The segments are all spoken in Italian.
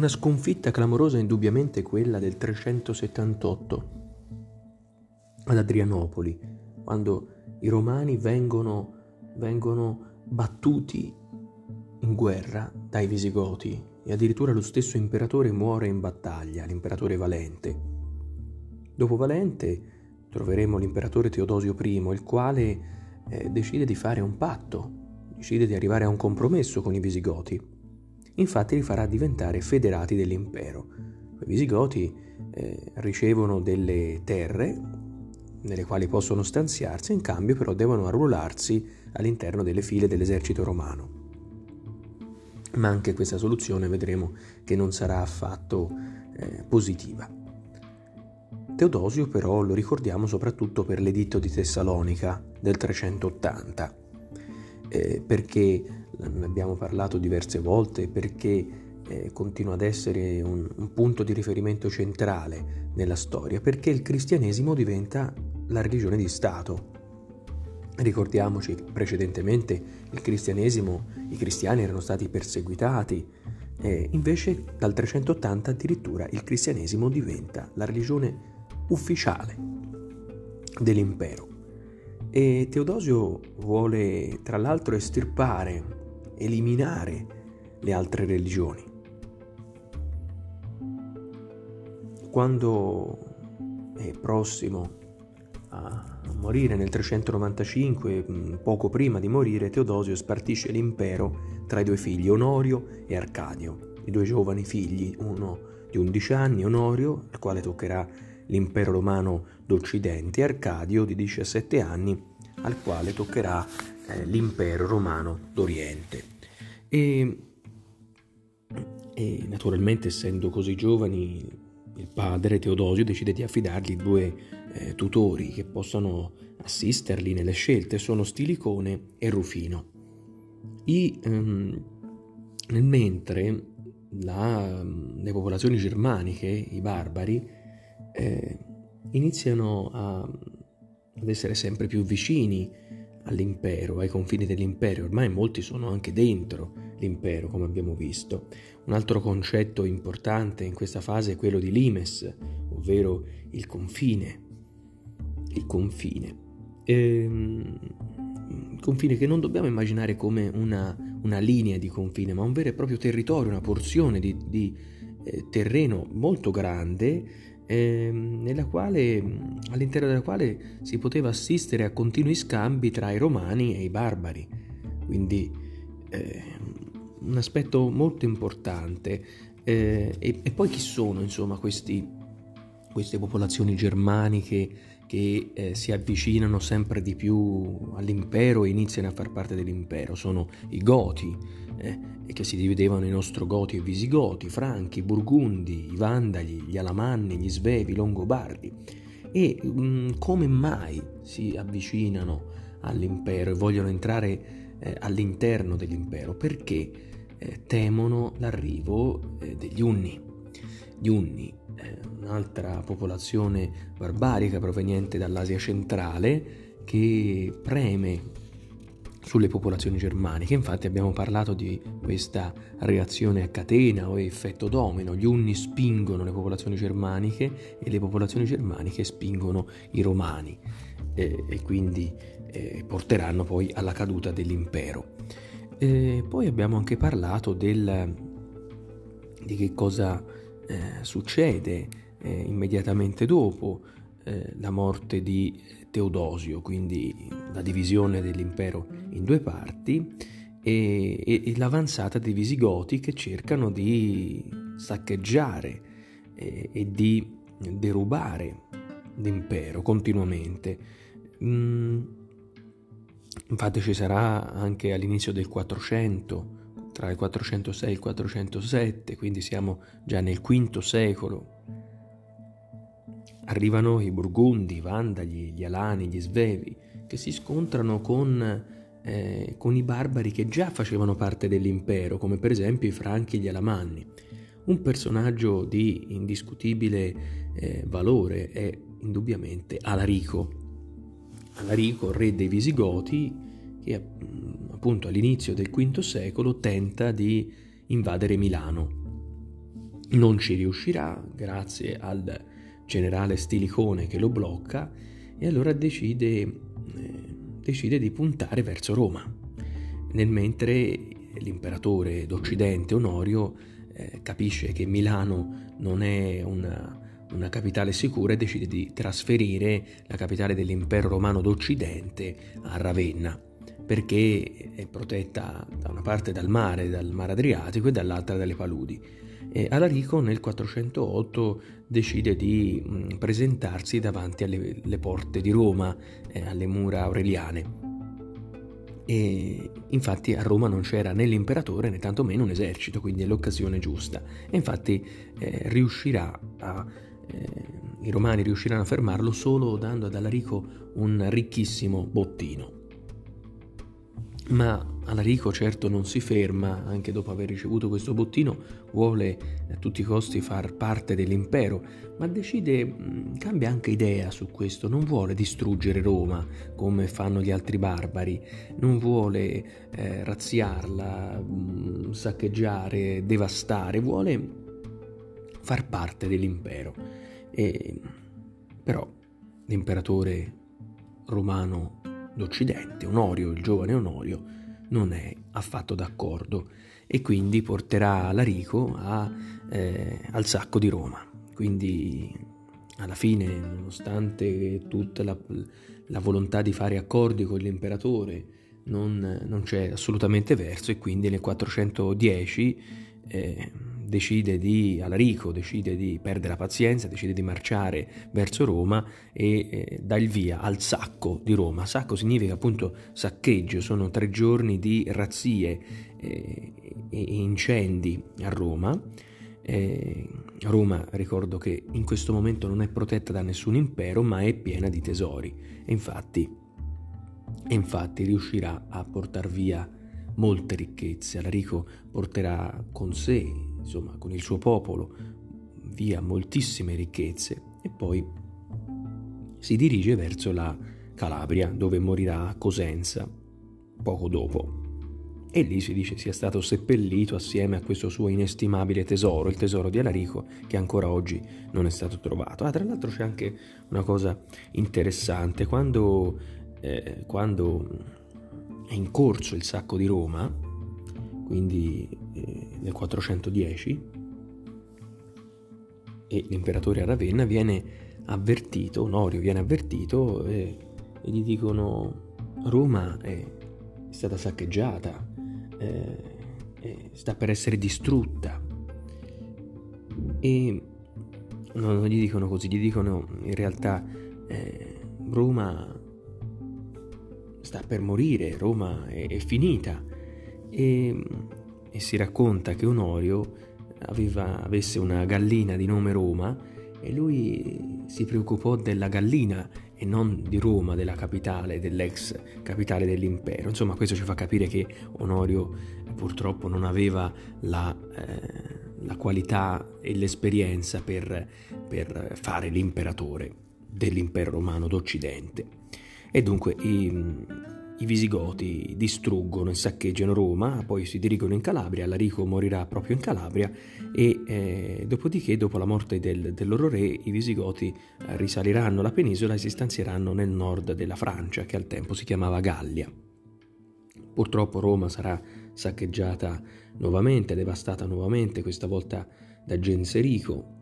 Una sconfitta clamorosa è indubbiamente quella del 378 ad Adrianopoli, quando i romani vengono, vengono battuti in guerra dai Visigoti e addirittura lo stesso imperatore muore in battaglia, l'imperatore Valente. Dopo Valente troveremo l'imperatore Teodosio I, il quale eh, decide di fare un patto, decide di arrivare a un compromesso con i Visigoti. Infatti li farà diventare federati dell'impero. I Visigoti eh, ricevono delle terre nelle quali possono stanziarsi, in cambio però devono arruolarsi all'interno delle file dell'esercito romano. Ma anche questa soluzione vedremo che non sarà affatto eh, positiva. Teodosio però lo ricordiamo soprattutto per l'editto di Tessalonica del 380, eh, perché ne abbiamo parlato diverse volte, perché eh, continua ad essere un, un punto di riferimento centrale nella storia, perché il cristianesimo diventa la religione di Stato. Ricordiamoci precedentemente il cristianesimo, i cristiani erano stati perseguitati, e invece dal 380 addirittura il cristianesimo diventa la religione ufficiale dell'impero. E Teodosio vuole tra l'altro estirpare, eliminare le altre religioni. Quando è prossimo a morire nel 395, mm, poco prima di morire, Teodosio spartisce l'impero tra i due figli, Onorio e Arcadio, i due giovani figli, uno di 11 anni, Onorio, al quale toccherà l'impero romano d'Occidente, e Arcadio di 17 anni, al quale toccherà eh, l'impero romano d'Oriente. E, e naturalmente, essendo così giovani, il padre Teodosio decide di affidargli due eh, tutori che possano assisterli nelle scelte, sono Stilicone e Rufino. I, um, nel mentre la, le popolazioni germaniche, i barbari, eh, iniziano a, ad essere sempre più vicini all'impero, ai confini dell'impero, ormai molti sono anche dentro l'impero, come abbiamo visto. Un altro concetto importante in questa fase è quello di limes, ovvero il confine. Il confine. Ehm, confine che non dobbiamo immaginare come una, una, linea di confine, ma un vero e proprio territorio, una porzione di, di eh, terreno molto grande eh, quale, all'interno della quale si poteva assistere a continui scambi tra i romani e i barbari. Quindi eh, un aspetto molto importante. Eh, e, e, poi chi sono insomma questi, queste popolazioni germaniche che eh, si avvicinano sempre di più all'impero e iniziano a far parte dell'impero? Sono i Goti, eh, che si dividevano in Ostrogoti e Visigoti, Franchi, Burgundi, i Vandali, gli Alamanni, gli Svevi, i Longobardi. E mh, mm, come mai si avvicinano all'impero e vogliono entrare eh, all'interno dell'impero? Perché eh, temono l'arrivo eh, degli Unni. Gli Unni, un'altra popolazione barbarica proveniente dall'Asia centrale, che preme sulle popolazioni germaniche. Infatti abbiamo parlato di questa reazione a catena o effetto domino. Gli unni spingono le popolazioni germaniche e le popolazioni germaniche spingono i romani eh, e quindi eh, porteranno poi alla caduta dell'impero. Eh, poi abbiamo anche parlato del, di che cosa eh, succede eh, immediatamente dopo eh, la morte di Teodosio, quindi la divisione dell'impero in due parti e, e, e l'avanzata dei Visigoti che cercano di saccheggiare e, e di derubare l'impero continuamente. Mm, infatti ci sarà anche all'inizio del 400, tra il 406 e il 407, quindi siamo già nel V secolo Arrivano i Burgundi, i Vandali, gli Alani, gli Svevi, che si scontrano con, eh, con i barbari che già facevano parte dell'impero, come per esempio i Franchi e gli Alamanni. Un personaggio di indiscutibile eh, valore è indubbiamente Alarico. Alarico, re dei Visigoti, che appunto all'inizio del V secolo tenta di invadere Milano Non ci riuscirà grazie al generale Stilicone che lo blocca e allora decide, eh, decide di puntare verso Roma. Nel mentre l'imperatore d'Occidente Onorio eh, capisce che Milano non è una, una capitale sicura e decide di trasferire la capitale dell'impero romano d'Occidente a Ravenna perché è protetta da una parte dal mare, dal mare Adriatico e dall'altra dalle paludi. E Alarico nel 408 decide di presentarsi davanti alle porte di Roma, eh, alle mura aureliane. E infatti a Roma non c'era né l'imperatore né tantomeno un esercito, quindi è l'occasione giusta. E infatti eh, riuscirà a, eh, i romani riusciranno a fermarlo solo dando ad Alarico un ricchissimo bottino. Ma Alarico certo non si ferma, anche dopo aver ricevuto questo bottino, vuole a tutti i costi far parte dell'impero, ma decide, mm, cambia anche idea su questo, non vuole distruggere Roma come fanno gli altri barbari, non vuole eh, razziarla, mm, saccheggiare, devastare, vuole far parte dell'impero. E, però l'imperatore romano d'Occidente, Onorio, il giovane Onorio, non è affatto d'accordo e quindi porterà Larico a, eh, al sacco di Roma. Quindi alla fine, nonostante tutta la, la volontà di fare accordi con l'imperatore, non, non, c'è assolutamente verso e quindi nel 410 eh, decide di, Alarico decide di perdere la pazienza, decide di marciare verso Roma e eh, dà il via al sacco di Roma. Sacco significa appunto saccheggio, sono tre giorni di razzie eh, e incendi a Roma. Eh, Roma, ricordo che in questo momento non è protetta da nessun impero, ma è piena di tesori e infatti, e infatti riuscirà a portare via molte ricchezze. Alarico porterà con sé insomma, con il suo popolo via moltissime ricchezze e poi si dirige verso la Calabria dove morirà a Cosenza poco dopo. E lì si dice sia stato seppellito assieme a questo suo inestimabile tesoro, il tesoro di Alarico, che ancora oggi non è stato trovato. Ah, tra l'altro c'è anche una cosa interessante, quando, eh, quando è in corso il sacco di Roma, quindi nel 410, e l'imperatore a Ravenna viene avvertito, Onorio viene avvertito e, e gli dicono Roma è, è stata saccheggiata, eh, sta per essere distrutta. E no, non gli dicono così, gli dicono in realtà eh, Roma sta per morire, Roma è, è finita e, e si racconta che Onorio aveva, avesse una gallina di nome Roma e lui si preoccupò della gallina e non di Roma, della capitale, dell'ex capitale dell'impero. Insomma, questo ci fa capire che Onorio purtroppo non aveva la, eh, la qualità e l'esperienza per, per, fare l'imperatore dell'impero romano d'Occidente. E dunque i, i Visigoti distruggono e saccheggiano Roma, poi si dirigono in Calabria, Larico morirà proprio in Calabria e eh, dopodiché, dopo la morte del, del loro re, i Visigoti eh, risaliranno la penisola e si stanzieranno nel nord della Francia, che al tempo si chiamava Gallia. Purtroppo Roma sarà saccheggiata nuovamente, devastata nuovamente, questa volta da Genserico,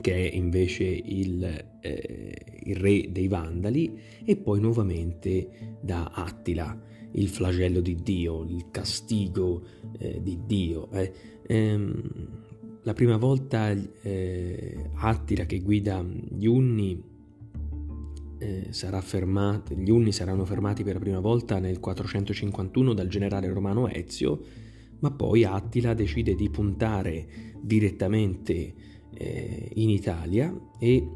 che è invece il, eh, il, re dei Vandali, e poi nuovamente da Attila, il flagello di Dio, il castigo eh, di Dio. Eh. Ehm, la prima volta eh, Attila che guida gli Unni eh, sarà fermato, gli Unni saranno fermati per la prima volta nel 451 dal generale romano Ezio, ma poi Attila decide di puntare direttamente eh, in Italia e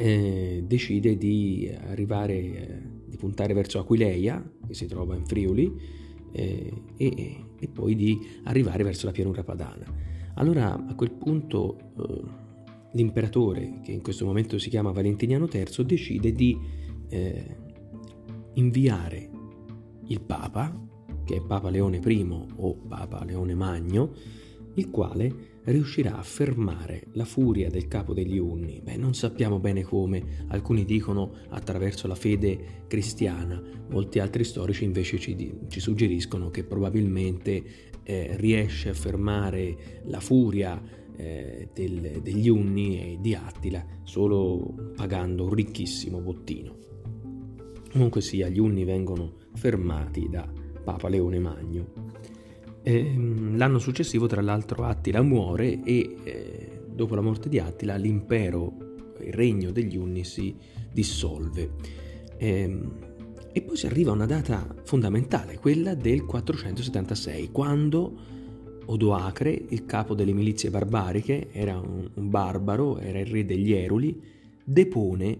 eh, decide di arrivare, eh, di puntare verso Aquileia, che si trova in Friuli, eh, e, e, poi di arrivare verso la pianura padana. Allora a quel punto eh, l'imperatore, che in questo momento si chiama Valentiniano III, decide di eh, inviare il Papa, che è Papa Leone I o Papa Leone Magno, il quale riuscirà a fermare la furia del capo degli Unni? Beh, non sappiamo bene come, alcuni dicono attraverso la fede cristiana, molti altri storici invece ci, ci suggeriscono che probabilmente eh, riesce a fermare la furia eh, del, degli Unni e di Attila solo pagando un ricchissimo bottino. Comunque sia, gli Unni vengono fermati da Papa Leone Magno. Ehm, l'anno successivo, tra l'altro, Attila muore e eh, dopo la morte di Attila l'impero, il regno degli Unni si dissolve. Ehm, e poi si arriva a una data fondamentale, quella del 476, quando Odoacre, il capo delle milizie barbariche, era un, un barbaro, era il re degli Eruli, depone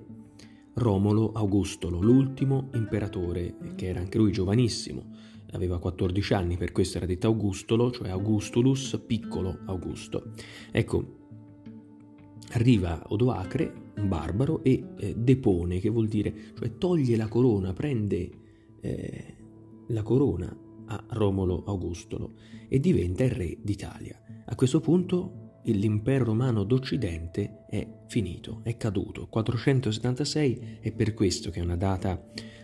Romolo Augustolo, l'ultimo imperatore, che era anche lui giovanissimo aveva 14 anni, per questo era detto Augustolo, cioè Augustulus, piccolo Augusto. Ecco, arriva Odoacre, un barbaro, e eh, depone, che vuol dire, cioè toglie la corona, prende eh, la corona a Romolo Augustolo e diventa il re d'Italia. A questo punto l'impero romano d'Occidente è finito, è caduto. 476 è per questo che è una data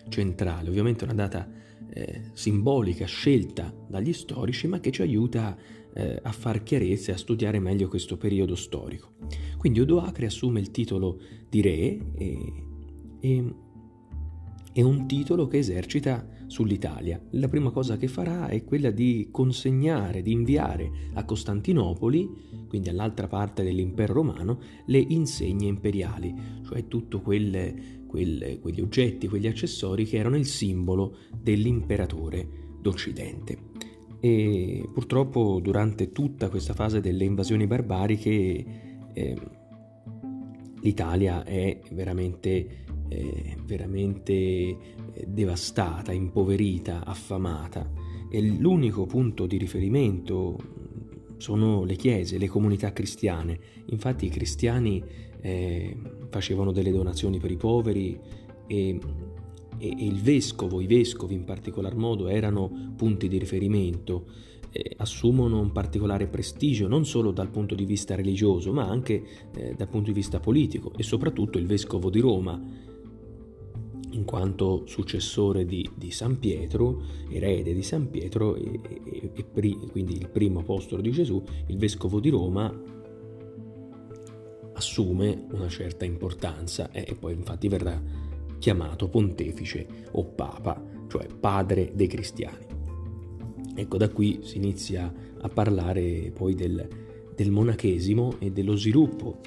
centrale, ovviamente una data eh, simbolica scelta dagli storici, ma che ci aiuta eh, a far chiarezza e a studiare meglio questo periodo storico. Quindi Odoacre assume il titolo di re e, e è un titolo che esercita sull'Italia. La prima cosa che farà è quella di consegnare, di inviare a Costantinopoli, quindi all'altra parte dell'impero romano, le insegne imperiali, cioè tutti quegli oggetti, quegli accessori che erano il simbolo dell'imperatore d'Occidente. E purtroppo durante tutta questa fase delle invasioni barbariche eh, l'Italia è veramente eh, veramente eh, devastata, impoverita, affamata e l'unico punto di riferimento sono le chiese, le comunità cristiane. Infatti i cristiani eh, facevano delle donazioni per i poveri e, e, il vescovo, i vescovi in particolar modo erano punti di riferimento, eh, assumono un particolare prestigio non solo dal punto di vista religioso ma anche eh, dal punto di vista politico e soprattutto il vescovo di Roma in quanto successore di, di, San Pietro, erede di San Pietro e, e, e pri, quindi il primo apostolo di Gesù, il vescovo di Roma assume una certa importanza e, poi infatti verrà chiamato pontefice o papa, cioè padre dei cristiani. Ecco, da qui si inizia a parlare poi del, del monachesimo e dello sviluppo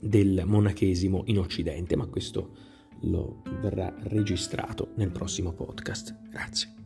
del monachesimo in Occidente, ma questo lo verrà registrato nel prossimo podcast. Grazie.